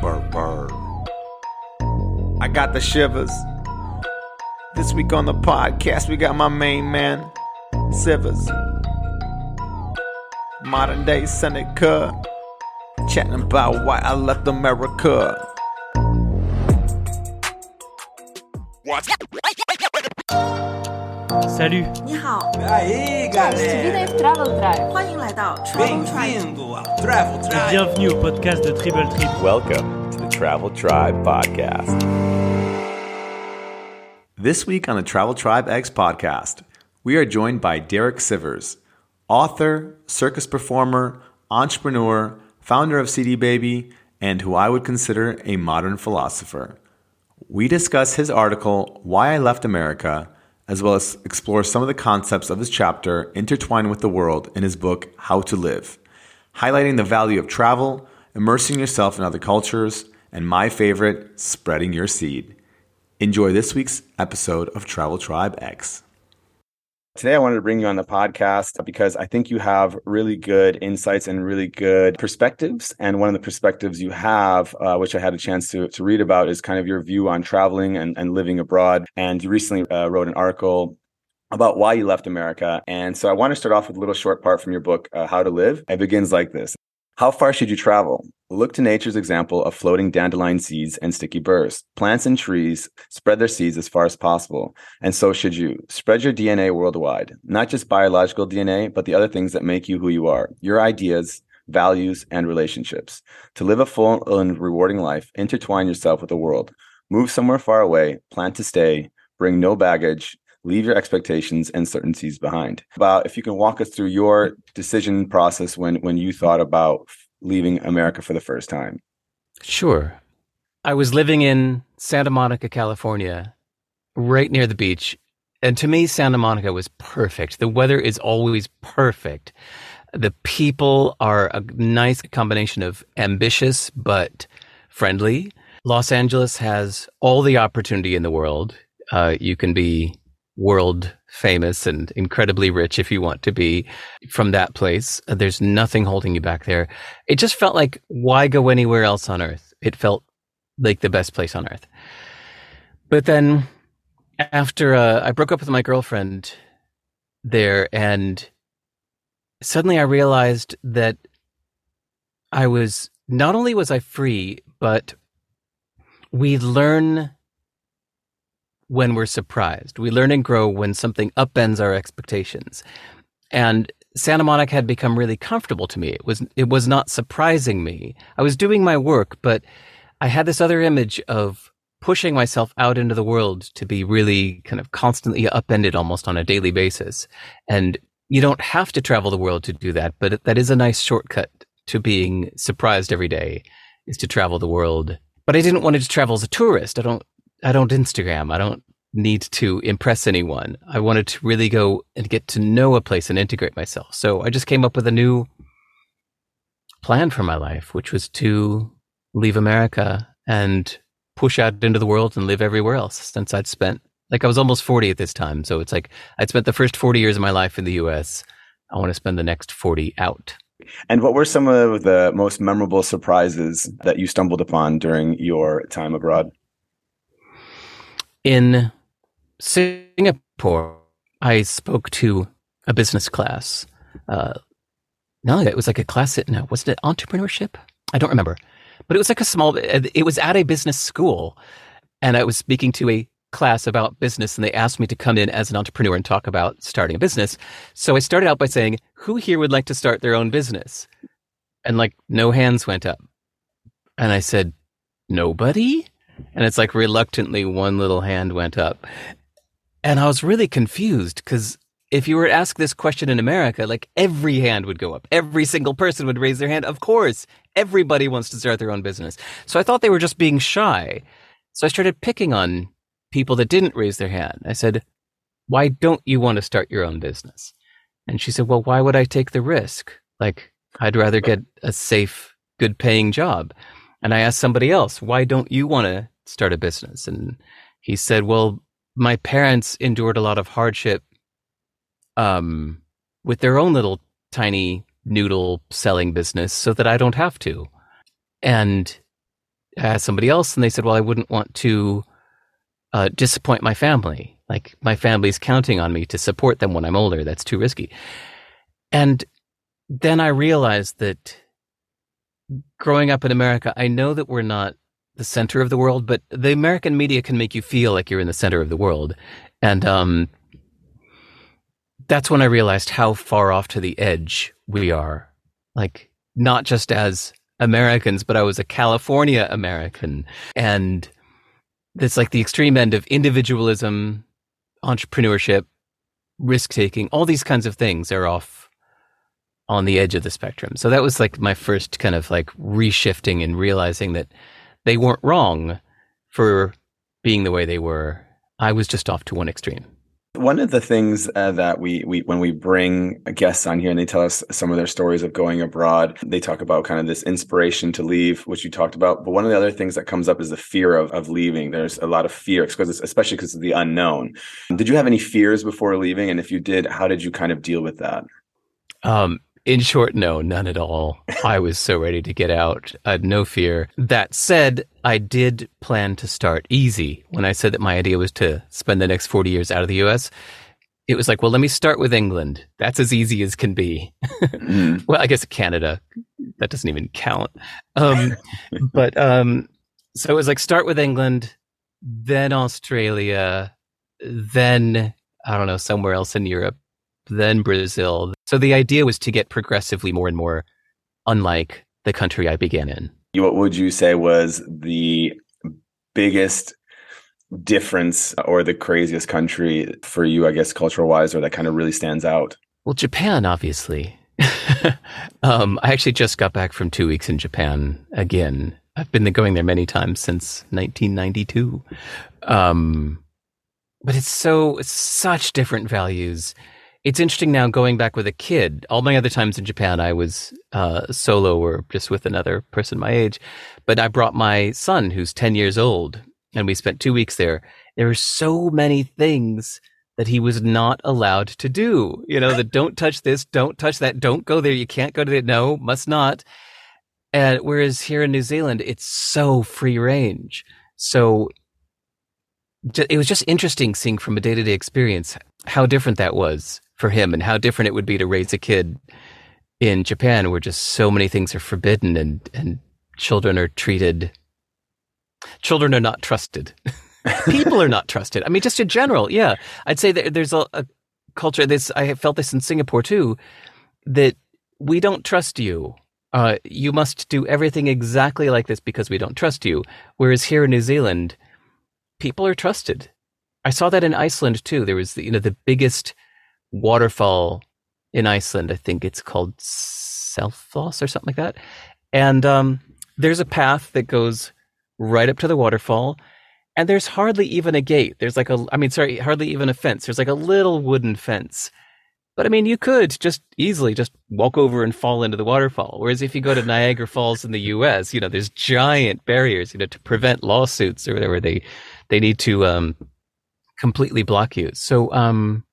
Burr, burr. I got the shivers. This week on the podcast, we got my main man, Sivers. Modern day Seneca. Chatting about why I left America. Salut. 你好。Drive Travel Drive。欢迎来到 Travel Tribe。Bienvenue au podcast de Travel Tribe. Welcome to the Travel Tribe podcast. This week on the Travel Tribe X podcast, we are joined by Derek Sivers, author, circus performer, entrepreneur, founder of CD Baby, and who I would consider a modern philosopher. We discuss his article, Why I Left America as well as explore some of the concepts of his chapter intertwined with the world in his book, How to Live, highlighting the value of travel, immersing yourself in other cultures, and my favorite, spreading your seed. Enjoy this week's episode of Travel Tribe X. Today, I wanted to bring you on the podcast because I think you have really good insights and really good perspectives. And one of the perspectives you have, uh, which I had a chance to, to read about, is kind of your view on traveling and, and living abroad. And you recently uh, wrote an article about why you left America. And so I want to start off with a little short part from your book, uh, How to Live. It begins like this How far should you travel? Look to nature's example of floating dandelion seeds and sticky burrs. Plants and trees spread their seeds as far as possible, and so should you. Spread your DNA worldwide, not just biological DNA, but the other things that make you who you are your ideas, values, and relationships. To live a full and rewarding life, intertwine yourself with the world. Move somewhere far away, plan to stay, bring no baggage, leave your expectations and certainties behind. About if you can walk us through your decision process when when you thought about leaving America for the first time. Sure. I was living in Santa Monica, California, right near the beach. And to me, Santa Monica was perfect. The weather is always perfect. The people are a nice combination of ambitious but friendly. Los Angeles has all the opportunity in the world. Uh, you can be world famous and incredibly rich if you want to be from that place. Uh, There's nothing holding you back there. It just felt like, why go anywhere else on earth? It felt like the best place on earth. But then after uh, I broke up with my girlfriend there, and suddenly I realized that I was not only was I free, but we learn when we're surprised. We learn and grow when something upends our expectations. And Santa Monica had become really comfortable to me. It was it was not surprising me. I was doing my work, but I had this other image of pushing myself out into the world to be really kind of constantly upended almost on a daily basis. And you don't have to travel the world to do that, but that is a nice shortcut to being surprised every day is to travel the world. But I didn't want to travel as a tourist. I don't I don't Instagram. I don't need to impress anyone. I wanted to really go and get to know a place and integrate myself. So I just came up with a new plan for my life, which was to leave America and push out into the world and live everywhere else since I'd spent like I was almost 40 at this time. So it's like I'd spent the first 40 years of my life in the US. I want to spend the next 40 out. And what were some of the most memorable surprises that you stumbled upon during your time abroad? In Singapore, I spoke to a business class. Uh, no, it was like a class. No, wasn't it entrepreneurship? I don't remember, but it was like a small. It was at a business school, and I was speaking to a class about business, and they asked me to come in as an entrepreneur and talk about starting a business. So I started out by saying, "Who here would like to start their own business?" And like no hands went up, and I said, "Nobody." And it's like reluctantly one little hand went up. And I was really confused because if you were to ask this question in America, like every hand would go up. Every single person would raise their hand. Of course, everybody wants to start their own business. So I thought they were just being shy. So I started picking on people that didn't raise their hand. I said, Why don't you want to start your own business? And she said, Well, why would I take the risk? Like, I'd rather get a safe, good paying job. And I asked somebody else, why don't you want to start a business? And he said, well, my parents endured a lot of hardship um, with their own little tiny noodle selling business so that I don't have to. And asked somebody else, and they said, "Well, I wouldn't want to uh, disappoint my family. Like my family's counting on me to support them when I'm older. That's too risky." And then I realized that growing up in America, I know that we're not the center of the world, but the American media can make you feel like you're in the center of the world. And um, that's when I realized how far off to the edge we are. Like, not just as Americans, but I was a California American. And it's like the extreme end of individualism, entrepreneurship, risk taking, all these kinds of things are off on the edge of the spectrum. So that was like my first kind of like reshifting and realizing that they weren't wrong for being the way they were. I was just off to one extreme. One of the things uh, that we, we, when we bring guests on here and they tell us some of their stories of going abroad, they talk about kind of this inspiration to leave, which you talked about. But one of the other things that comes up is the fear of, of leaving. There's a lot of fear, because especially because of the unknown. Did you have any fears before leaving? And if you did, how did you kind of deal with that? Um, in short, no, none at all. I was so ready to get out. I had no fear. That said, I did plan to start easy. When I said that my idea was to spend the next 40 years out of the US, it was like, well, let me start with England. That's as easy as can be. mm. well, I guess Canada, that doesn't even count. Um, but um, so it was like, start with England, then Australia, then, I don't know, somewhere else in Europe, then Brazil. So the idea was to get progressively more and more unlike the country I began in. What would you say was the biggest difference or the craziest country for you, I guess, cultural wise, or that kind of really stands out? Well, Japan, obviously. um, I actually just got back from two weeks in Japan again. I've been going there many times since 1992. Um, but it's so, it's such different values it's interesting now going back with a kid. All my other times in Japan, I was uh, solo or just with another person my age. But I brought my son, who's 10 years old, and we spent two weeks there. There were so many things that he was not allowed to do. You know, that don't touch this, don't touch that, don't go there, you can't go to it, no, must not. And whereas here in New Zealand, it's so free range. So it was just interesting seeing from a day to day experience how different that was for him and how different it would be to raise a kid in Japan where just so many things are forbidden and, and children are treated children are not trusted. People are not trusted. I mean, just in general, yeah. I'd say that there's a, a culture this I felt this in Singapore too, that we don't trust you. Uh, you must do everything exactly like this because we don't trust you. Whereas here in New Zealand, people are trusted. I saw that in Iceland too. There was, the, you know, the biggest waterfall in Iceland. I think it's called Selfoss or something like that. And um, there's a path that goes right up to the waterfall. And there's hardly even a gate. There's like a, I mean, sorry, hardly even a fence. There's like a little wooden fence. But I mean, you could just easily just walk over and fall into the waterfall. Whereas if you go to Niagara Falls in the U.S., you know, there's giant barriers, you know, to prevent lawsuits or whatever. They they need to um, completely block you. So um,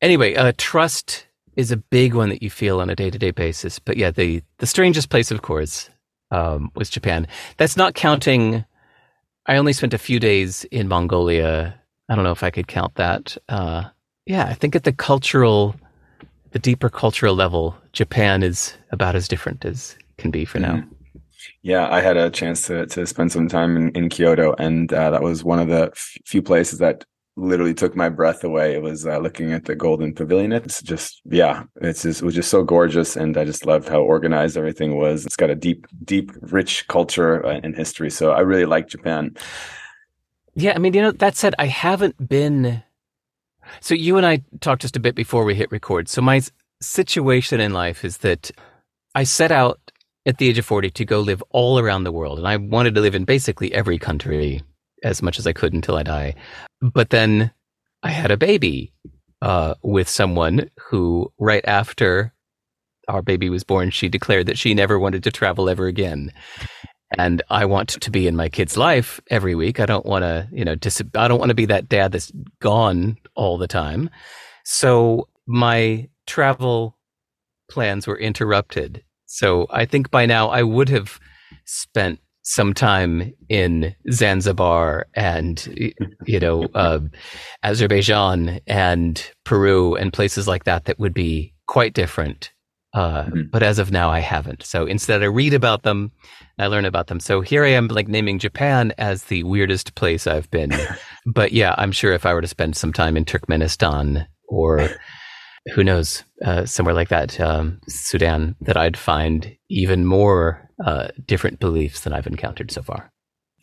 anyway, uh, trust is a big one that you feel on a day to day basis. But yeah, the the strangest place, of course, um, was Japan. That's not counting. I only spent a few days in Mongolia. I don't know if I could count that. Uh, yeah, I think at the cultural, the deeper cultural level, Japan is about as different as can be for now. Mm-hmm. Yeah, I had a chance to to spend some time in, in Kyoto, and uh, that was one of the f- few places that literally took my breath away. It was uh, looking at the Golden Pavilion. It's just, yeah, it's just, it was just so gorgeous, and I just loved how organized everything was. It's got a deep, deep, rich culture uh, and history. So I really like Japan. Yeah, I mean, you know, that said, I haven't been. So you and I talked just a bit before we hit record. So my situation in life is that I set out at the age of 40 to go live all around the world. And I wanted to live in basically every country as much as I could until I die. But then I had a baby uh, with someone who, right after our baby was born, she declared that she never wanted to travel ever again. And I want to be in my kid's life every week. I don't want to, you know, dis- I don't want to be that dad that's gone all the time. So my travel plans were interrupted. So I think by now I would have spent sometime in Zanzibar and you know uh, Azerbaijan and Peru and places like that that would be quite different. Uh, mm-hmm. But as of now, I haven't. So instead, I read about them, I learn about them. So here I am, like naming Japan as the weirdest place I've been. but yeah, I'm sure if I were to spend some time in Turkmenistan or who knows, uh, somewhere like that, um, Sudan, that I'd find even more uh, different beliefs than I've encountered so far.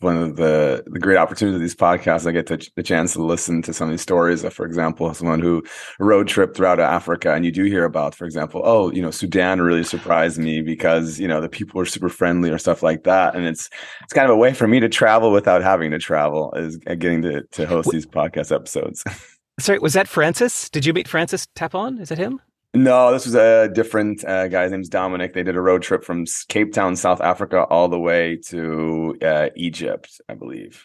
One of the, the great opportunities of these podcasts, I get to, the chance to listen to some of these stories. Of, for example, someone who road trip throughout Africa, and you do hear about, for example, oh, you know, Sudan really surprised me because you know the people were super friendly or stuff like that, and it's it's kind of a way for me to travel without having to travel, is getting to to host these podcast episodes. Sorry, was that Francis? Did you meet Francis Tapon? Is that him? No, this was a different uh, guy. His name's Dominic. They did a road trip from Cape Town, South Africa, all the way to uh, Egypt, I believe.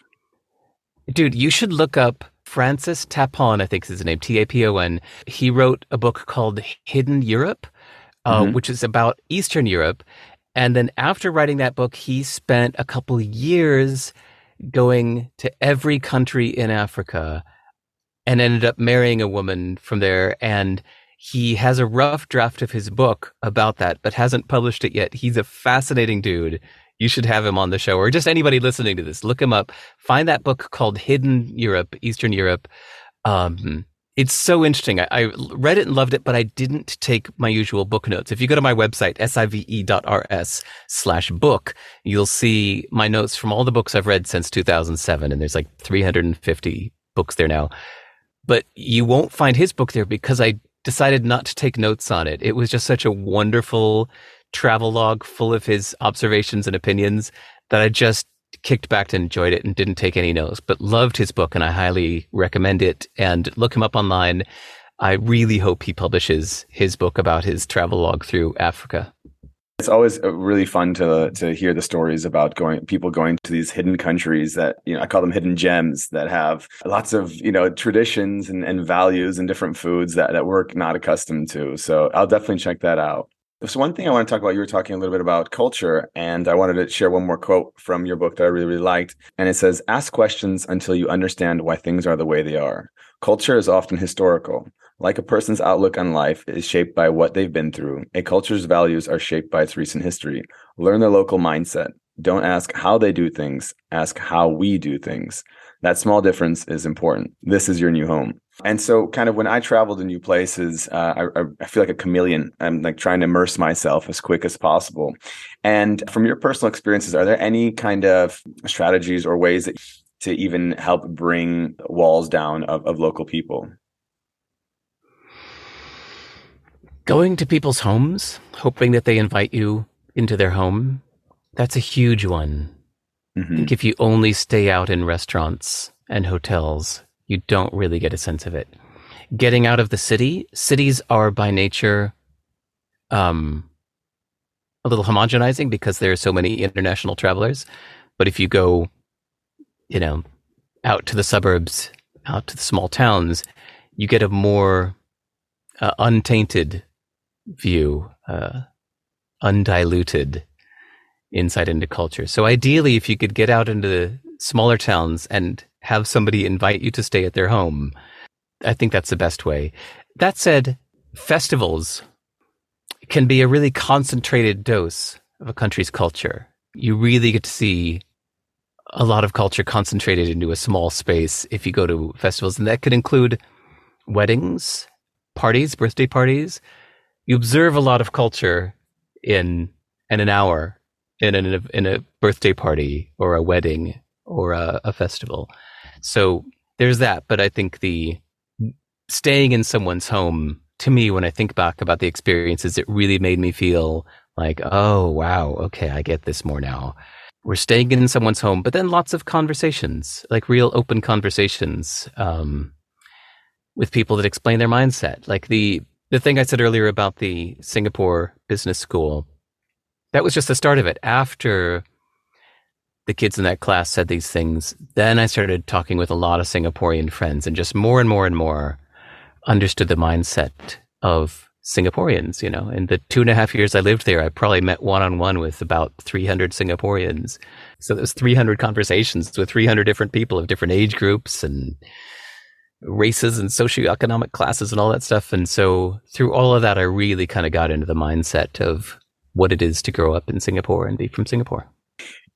Dude, you should look up Francis Tapon. I think is his name. T A P O N. He wrote a book called Hidden Europe, uh, mm-hmm. which is about Eastern Europe. And then after writing that book, he spent a couple years going to every country in Africa and ended up marrying a woman from there and he has a rough draft of his book about that, but hasn't published it yet. He's a fascinating dude. You should have him on the show, or just anybody listening to this. Look him up. Find that book called Hidden Europe, Eastern Europe. Um, it's so interesting. I, I, read it and loved it, but I didn't take my usual book notes. If you go to my website, sive.rs slash book, you'll see my notes from all the books I've read since 2007. And there's like 350 books there now. But you won't find his book there because I decided not to take notes on it. It was just such a wonderful travel log full of his observations and opinions that I just kicked back and enjoyed it and didn't take any notes, but loved his book and I highly recommend it and look him up online. I really hope he publishes his book about his travel log through Africa. It's always uh, really fun to to hear the stories about going people going to these hidden countries that you know I call them hidden gems that have lots of you know traditions and, and values and different foods that that we're not accustomed to. So I'll definitely check that out. So one thing I want to talk about, you were talking a little bit about culture, and I wanted to share one more quote from your book that I really, really liked. And it says, ask questions until you understand why things are the way they are. Culture is often historical. Like a person's outlook on life is shaped by what they've been through, a culture's values are shaped by its recent history. Learn their local mindset. Don't ask how they do things, ask how we do things. That small difference is important. This is your new home. And so, kind of when I travel to new places, uh, I, I, feel like a chameleon. I'm like trying to immerse myself as quick as possible. And from your personal experiences, are there any kind of strategies or ways that to even help bring walls down of, of local people? Going to people's homes, hoping that they invite you into their home, that's a huge one. Mm-hmm. I think if you only stay out in restaurants and hotels, you don't really get a sense of it. Getting out of the city, cities are by nature um, a little homogenizing because there are so many international travelers. But if you go, you know, out to the suburbs, out to the small towns, you get a more uh, untainted view, uh, undiluted insight into culture. So ideally, if you could get out into the smaller towns and have somebody invite you to stay at their home, I think that's the best way. That said, festivals can be a really concentrated dose of a country's culture. You really get to see a lot of culture concentrated into a small space if you go to festivals, and that could include weddings, parties, birthday parties, you observe a lot of culture in in an hour in a, in a birthday party or a wedding or a, a festival. So there's that. But I think the staying in someone's home to me, when I think back about the experiences, it really made me feel like, oh, wow, okay, I get this more now. We're staying in someone's home, but then lots of conversations, like real open conversations um, with people that explain their mindset. Like the the thing I said earlier about the Singapore Business School, that was just the start of it. After the kids in that class said these things, then I started talking with a lot of Singaporean friends and just more and more and more understood the mindset of Singaporeans. You know, in the two and a half years I lived there, I probably met one on one with about 300 Singaporeans. So there's 300 conversations with 300 different people of different age groups and races and socioeconomic classes and all that stuff. And so through all of that, I really kind of got into the mindset of what it is to grow up in Singapore and be from Singapore.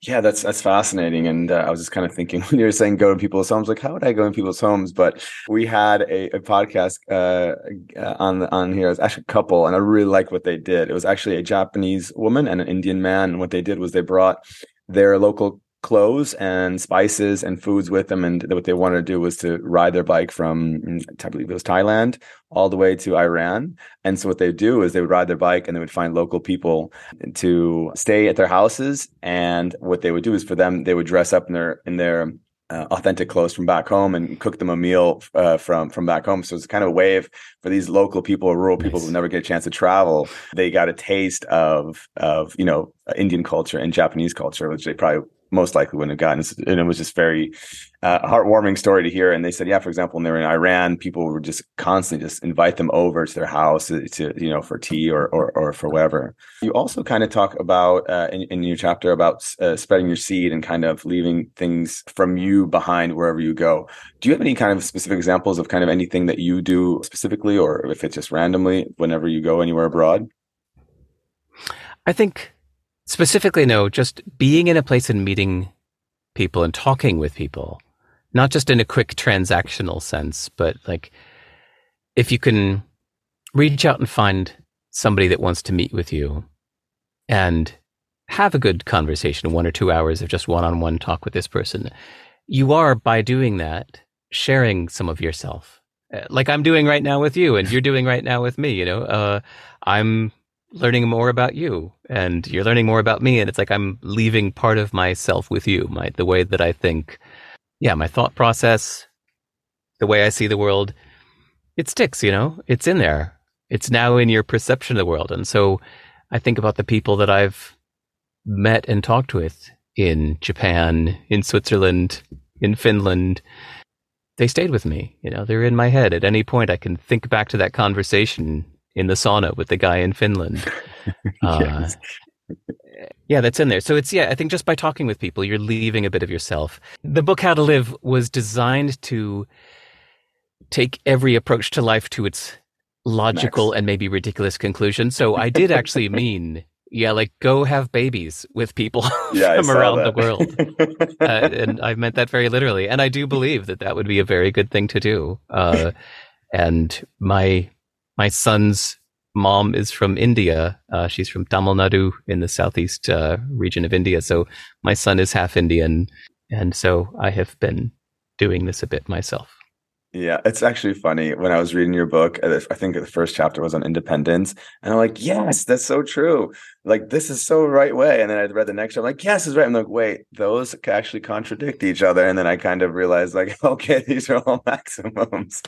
Yeah, that's that's fascinating. And uh, I was just kind of thinking when you were saying go to people's homes, like how would I go in people's homes? But we had a, a podcast uh, uh on on here. It was actually a couple, and I really like what they did. It was actually a Japanese woman and an Indian man. And what they did was they brought their local clothes and spices and foods with them. And what they wanted to do was to ride their bike from, I believe it was Thailand, all the way to Iran. And so what they do is they would ride their bike and they would find local people to stay at their houses. And what they would do is for them, they would dress up in their in their uh, authentic clothes from back home and cook them a meal uh, from from back home. So it's kind of a way for these local people, rural people nice. who never get a chance to travel. They got a taste of of you know Indian culture and Japanese culture, which they probably most likely wouldn't have gotten. And it was just very uh, heartwarming story to hear. And they said, yeah, for example, when they were in Iran, people would just constantly just invite them over to their house to, to you know, for tea or, or, or for whatever. You also kind of talk about uh, in, in, your chapter about uh, spreading your seed and kind of leaving things from you behind wherever you go. Do you have any kind of specific examples of kind of anything that you do specifically, or if it's just randomly whenever you go anywhere abroad? I think Specifically, no, just being in a place and meeting people and talking with people, not just in a quick transactional sense, but like if you can reach out and find somebody that wants to meet with you and have a good conversation, one or two hours of just one on one talk with this person, you are, by doing that, sharing some of yourself. Uh, like I'm doing right now with you and you're doing right now with me, you know, uh, I'm learning more about you and you're learning more about me and it's like i'm leaving part of myself with you my the way that i think. Yeah my thought process the way i see the world it sticks you know? It's in there. It's now in your perception of the world. And so i think about the people that i've met and talked with in japan in switzerland in finland. They stayed with me you know? They're in my head. At any point i can think back to that conversation in the sauna with the guy in Finland. Uh, yeah, that's in there. So it's, yeah, I think just by talking with people, you're leaving a bit of yourself. The book, How to Live, was designed to take every approach to life to its logical Max. and maybe ridiculous conclusion. So I did actually mean, yeah, like go have babies with people yeah, from around that. the world. uh, and I meant that very literally. And I do believe that that would be a very good thing to do. Uh, and my my son's mom is from India. Uh, she's from Tamil Nadu in the southeast uh, region of India. So my son is half Indian. And so I have been doing this a bit myself. Yeah, it's actually funny. When I was reading your book, uh, I think the first chapter was on independence, and I'm like, "Yes, that's so true. Like, this is so right way." And then I read the next, I'm like, "Yes, is right." I'm like, "Wait, those actually contradict each other." And then I kind of realized, like, okay, these are all maximums.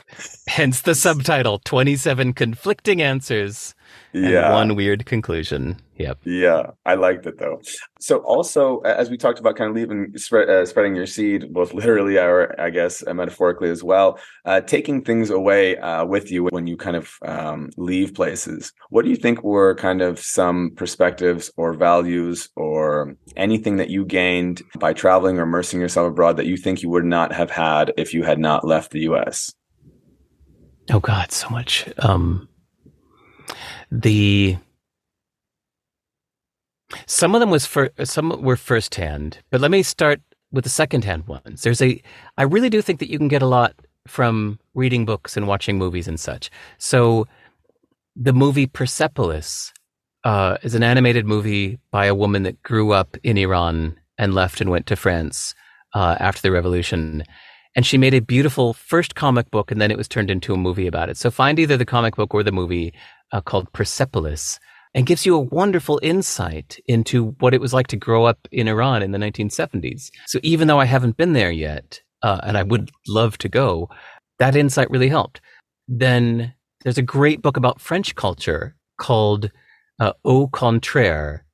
Hence the subtitle: Twenty-seven conflicting answers yeah. one weird conclusion. Yep. Yeah, I liked it though. So also, as we talked about, kind of leaving spread, uh, spreading your seed, both literally or I guess uh, metaphorically as well, uh, taking things away uh, with you when you kind of um, leave places. What do you think were kind of some perspectives or values or anything that you gained by traveling or immersing yourself abroad that you think you would not have had if you had not left the U.S. Oh God, so much. Um, the some of them was for some were firsthand, but let me start with the secondhand ones. There's a I really do think that you can get a lot from reading books and watching movies and such. So the movie Persepolis uh, is an animated movie by a woman that grew up in Iran and left and went to France uh, after the revolution. And she made a beautiful first comic book, and then it was turned into a movie about it. So find either the comic book or the movie uh, called Persepolis and gives you a wonderful insight into what it was like to grow up in Iran in the 1970s. So even though I haven't been there yet, uh, and I would love to go, that insight really helped. Then there's a great book about French culture called uh, Au Contraire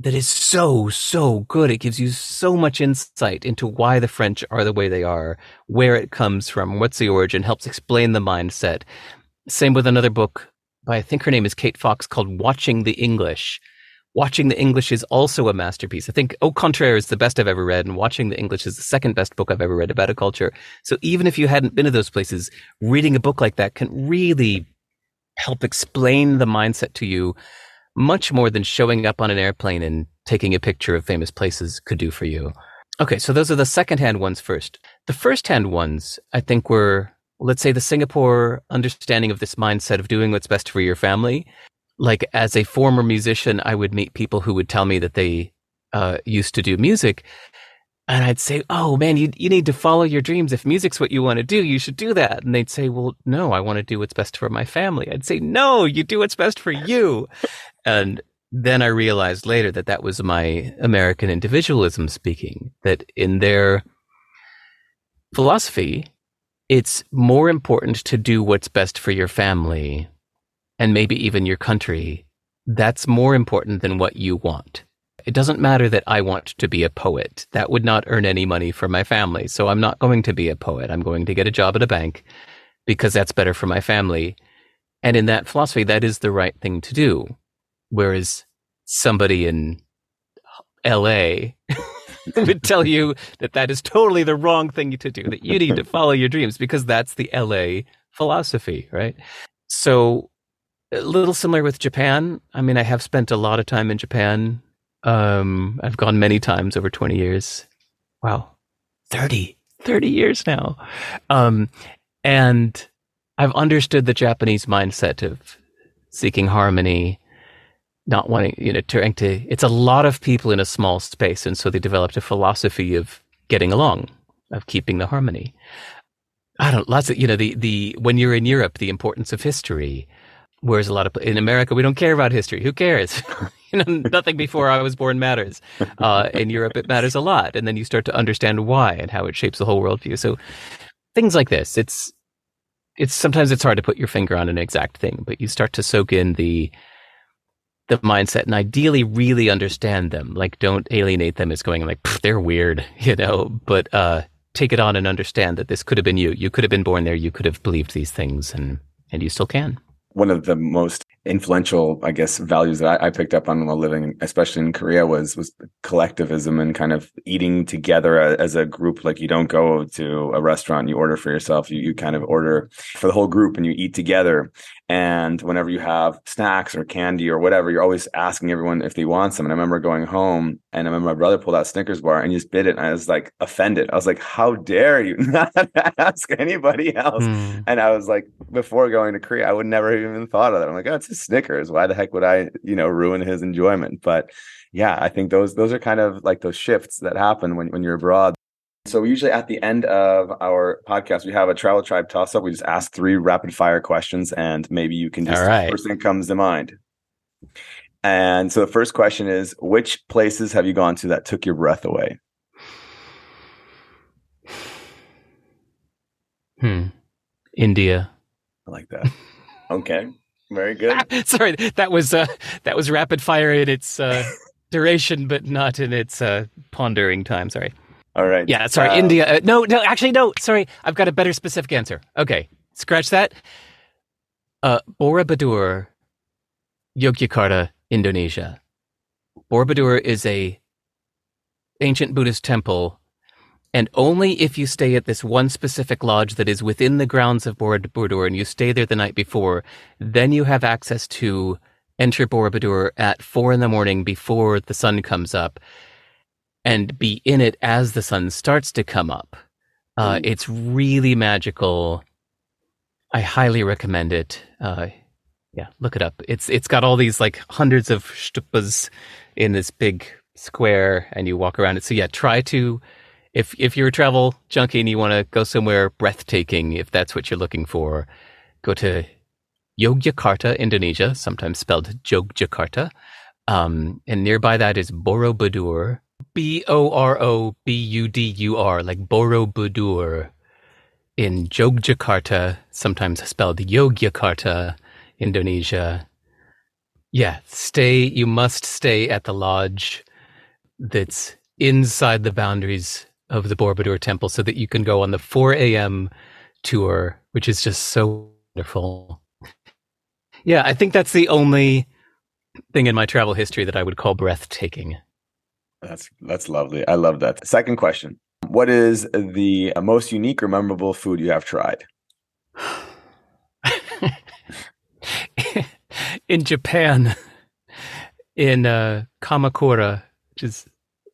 that is so, so good. It gives you so much insight into why the French are the way they are, where it comes from, what's the origin, helps explain the mindset. Same with another book by I think her name is Kate Fox called Watching the English. Watching the English is also a masterpiece. I think Au Contraire is the best I've ever read, and Watching the English is the second best book I've ever read about a culture. So even if you hadn't been to those places, reading a book like that can really help explain the mindset to you much more than showing up on an airplane and taking a picture of famous places could do for you. Okay, so those are the second-hand ones first. The first-hand ones, I think, were let's say the Singapore understanding of this mindset of doing what's best for your family like as a former musician, I would meet people who would tell me that they uh, used to do music. And I'd say, Oh man, you, you need to follow your dreams. If music's what you want to do, you should do that. And they'd say, Well, no, I want to do what's best for my family. I'd say, No, you do what's best for you. and then I realized later that that was my American individualism speaking, that in their philosophy, it's more important to do what's best for your family and maybe even your country, that's more important than what you want. It doesn't matter that I want to be a poet. That would not earn any money for my family. So I'm not going to be a poet. I'm going to get a job at a bank because that's better for my family. And in that philosophy, that is the right thing to do. Whereas somebody in LA would tell you that that is totally the wrong thing to do, that you need to follow your dreams because that's the LA philosophy, right? So a little similar with Japan. I mean, I have spent a lot of time in Japan. Um, I've gone many times over 20 years. Wow. 30, 30 years now. Um, and I've understood the Japanese mindset of seeking harmony, not wanting, you know, trying to, it's a lot of people in a small space. And so they developed a philosophy of getting along, of keeping the harmony. I don't, lots of, you know, the, the, when you're in Europe, the importance of history, Whereas a lot of in America, we don't care about history. Who cares? you know, nothing before I was born matters. Uh, in Europe, it matters a lot, and then you start to understand why and how it shapes the whole worldview. So things like this, it's it's sometimes it's hard to put your finger on an exact thing, but you start to soak in the the mindset and ideally really understand them. Like don't alienate them as going like they're weird, you know, but uh, take it on and understand that this could have been you. You could have been born there. You could have believed these things, and and you still can one of the most influential, I guess, values that I, I, picked up on while living, especially in Korea, was was collectivism and kind of eating together as a group. Like you don't go to a restaurant, you order for yourself. You you kind of order for the whole group and you eat together. And whenever you have snacks or candy or whatever, you're always asking everyone if they want some. And I remember going home and I remember my brother pulled out Snickers bar and just bit it. And I was like offended. I was like, how dare you not ask anybody else? Mm. And I was like, before going to Korea, I would never have even thought of that. I'm like, oh, it's Snickers. Why the heck would I, you know, ruin his enjoyment? But yeah, I think those those are kind of like those shifts that happen when, when you're abroad. So usually at the end of our podcast, we have a travel tribe toss up. We just ask three rapid fire questions and maybe you can just All right. first thing comes to mind. And so the first question is which places have you gone to that took your breath away? Hmm. India. I like that. Okay. Very good. Sorry, that was uh that was rapid fire in its uh duration, but not in its uh pondering time. Sorry. All right. Yeah, sorry, uh, India. Uh, no, no, actually, no. Sorry, I've got a better specific answer. Okay, scratch that. Uh, Borobudur, Yogyakarta, Indonesia. Borobudur is a ancient Buddhist temple, and only if you stay at this one specific lodge that is within the grounds of Borobudur and you stay there the night before, then you have access to enter Borobudur at four in the morning before the sun comes up and be in it as the sun starts to come up. Uh, it's really magical. I highly recommend it. Uh, yeah, look it up. It's it's got all these like hundreds of stupas in this big square, and you walk around it. So yeah, try to if if you're a travel junkie and you want to go somewhere breathtaking, if that's what you're looking for, go to Yogyakarta, Indonesia, sometimes spelled Jogjakarta. Um, and nearby that is Borobudur, B O R O B U D U R, like Borobudur in Jogjakarta, sometimes spelled Yogyakarta, Indonesia. Yeah, stay, you must stay at the lodge that's inside the boundaries of the Borobudur temple so that you can go on the 4 a.m. tour, which is just so wonderful. Yeah, I think that's the only thing in my travel history that I would call breathtaking. That's that's lovely. I love that. Second question. What is the most unique or memorable food you have tried? in Japan, in uh, Kamakura, which is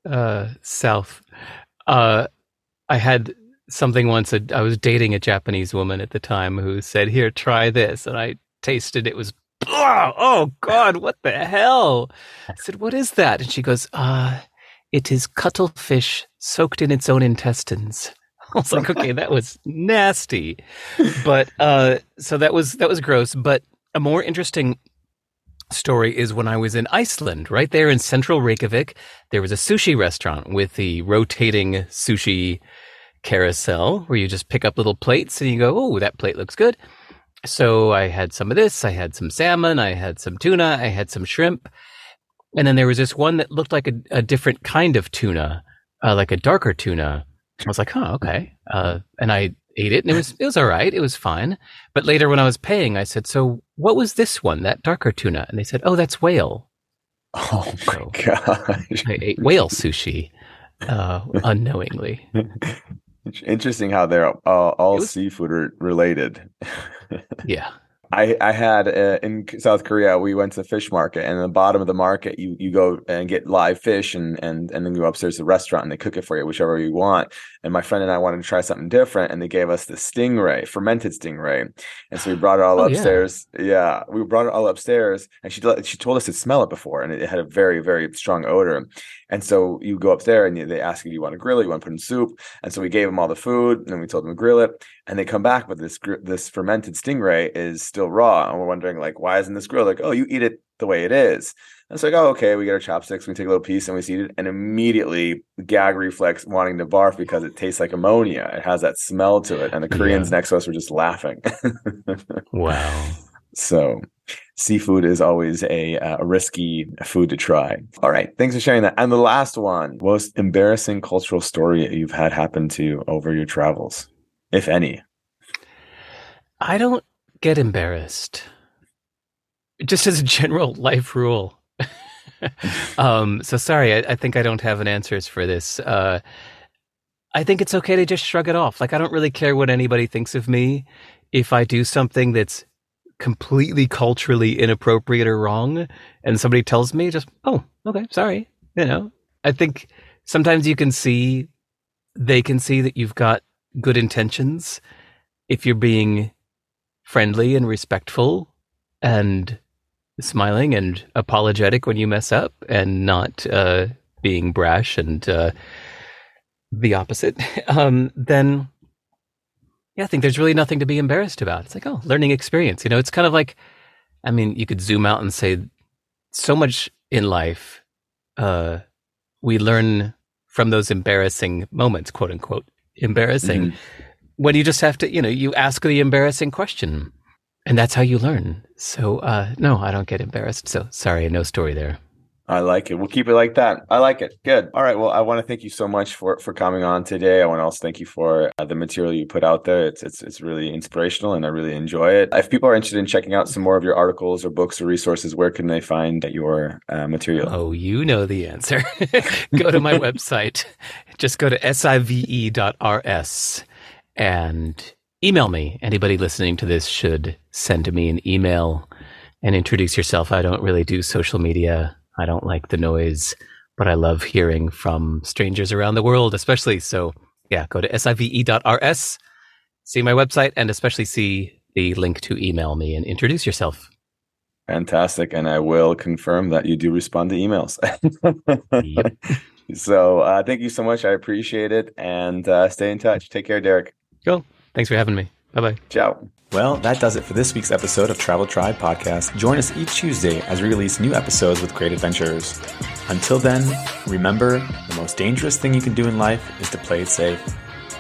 uh, south, uh, I had something once. I was dating a Japanese woman at the time who said, "Here, try this," and I tasted it. Was oh, oh God, what the hell? I said, "What is that?" And she goes, "Ah, it is cuttlefish soaked in its own intestines." I was like, okay, that was nasty. But uh, so that was that was gross. But a more interesting story is when I was in Iceland, right there in central Reykjavik. There was a sushi restaurant with the rotating sushi carousel where you just pick up little plates and you go, oh, that plate looks good. So I had some of this, I had some salmon, I had some tuna, I had some shrimp. And then there was this one that looked like a, a different kind of tuna, uh, like a darker tuna. I was like, oh, okay. Uh, and I ate it and it was, it was all right. It was fine. But later when I was paying, I said, so what was this one, that darker tuna? And they said, oh, that's whale. Oh my so gosh. I ate whale sushi uh, unknowingly. Interesting how they're all, all was, seafood related. yeah. I, I had uh, in South Korea, we went to the fish market, and at the bottom of the market, you you go and get live fish, and and and then go upstairs to the restaurant, and they cook it for you, whichever you want. And my friend and I wanted to try something different, and they gave us the stingray, fermented stingray, and so we brought it all oh, upstairs. Yeah. yeah. we brought it all upstairs, and she she told us to smell it before, and it had a very very strong odor. And so you go up there and they ask you, do you want to grill it? You want to put in soup? And so we gave them all the food and then we told them to grill it. And they come back, but this this fermented stingray is still raw. And we're wondering, like, why isn't this grilled? Like, oh, you eat it the way it is. And it's like, oh, okay, we get our chopsticks, we take a little piece and we eat it. And immediately gag reflex wanting to barf because it tastes like ammonia. It has that smell to it. And the Koreans yeah. next to us were just laughing. wow. So seafood is always a, a risky food to try. All right. Thanks for sharing that. And the last one, most embarrassing cultural story you've had happen to you over your travels, if any. I don't get embarrassed. Just as a general life rule. um, so sorry, I, I, think I don't have an answers for this. Uh, I think it's okay to just shrug it off. Like I don't really care what anybody thinks of me if I do something that's completely culturally inappropriate or wrong and somebody tells me just oh okay sorry you know? I think sometimes you can see they can see that you've got good intentions if you're being friendly and respectful and smiling and apologetic when you mess up and not uh, being brash and uh, the opposite. Um, then yeah, I think there's really nothing to be embarrassed about. It's like, oh, learning experience. You know, it's kind of like, I mean, you could zoom out and say so much in life, uh, we learn from those embarrassing moments, quote unquote, embarrassing, mm-hmm. when you just have to, you know, you ask the embarrassing question and that's how you learn. So, uh, no, I don't get embarrassed. So sorry, no story there. I like it. We'll keep it like that. I like it. Good. All right. Well, I want to thank you so much for for coming on today. I want to also thank you for uh, the material you put out there. It's it's it's really inspirational, and I really enjoy it. If people are interested in checking out some more of your articles or books or resources, where can they find your uh, material? Oh, you know the answer. go to my website. Just go to sive.rs and email me. Anybody listening to this should send me an email and introduce yourself. I don't really do social media I don't like the noise, but I love hearing from strangers around the world, especially. So, yeah, go to sive.rs, see my website, and especially see the link to email me and introduce yourself. Fantastic. And I will confirm that you do respond to emails. yep. So, uh, thank you so much. I appreciate it. And uh, stay in touch. Take care, Derek. Cool. Thanks for having me. Bye bye. Ciao. Well, that does it for this week's episode of Travel Tribe Podcast. Join us each Tuesday as we release new episodes with great adventures. Until then, remember the most dangerous thing you can do in life is to play it safe.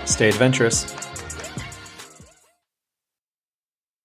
Stay adventurous.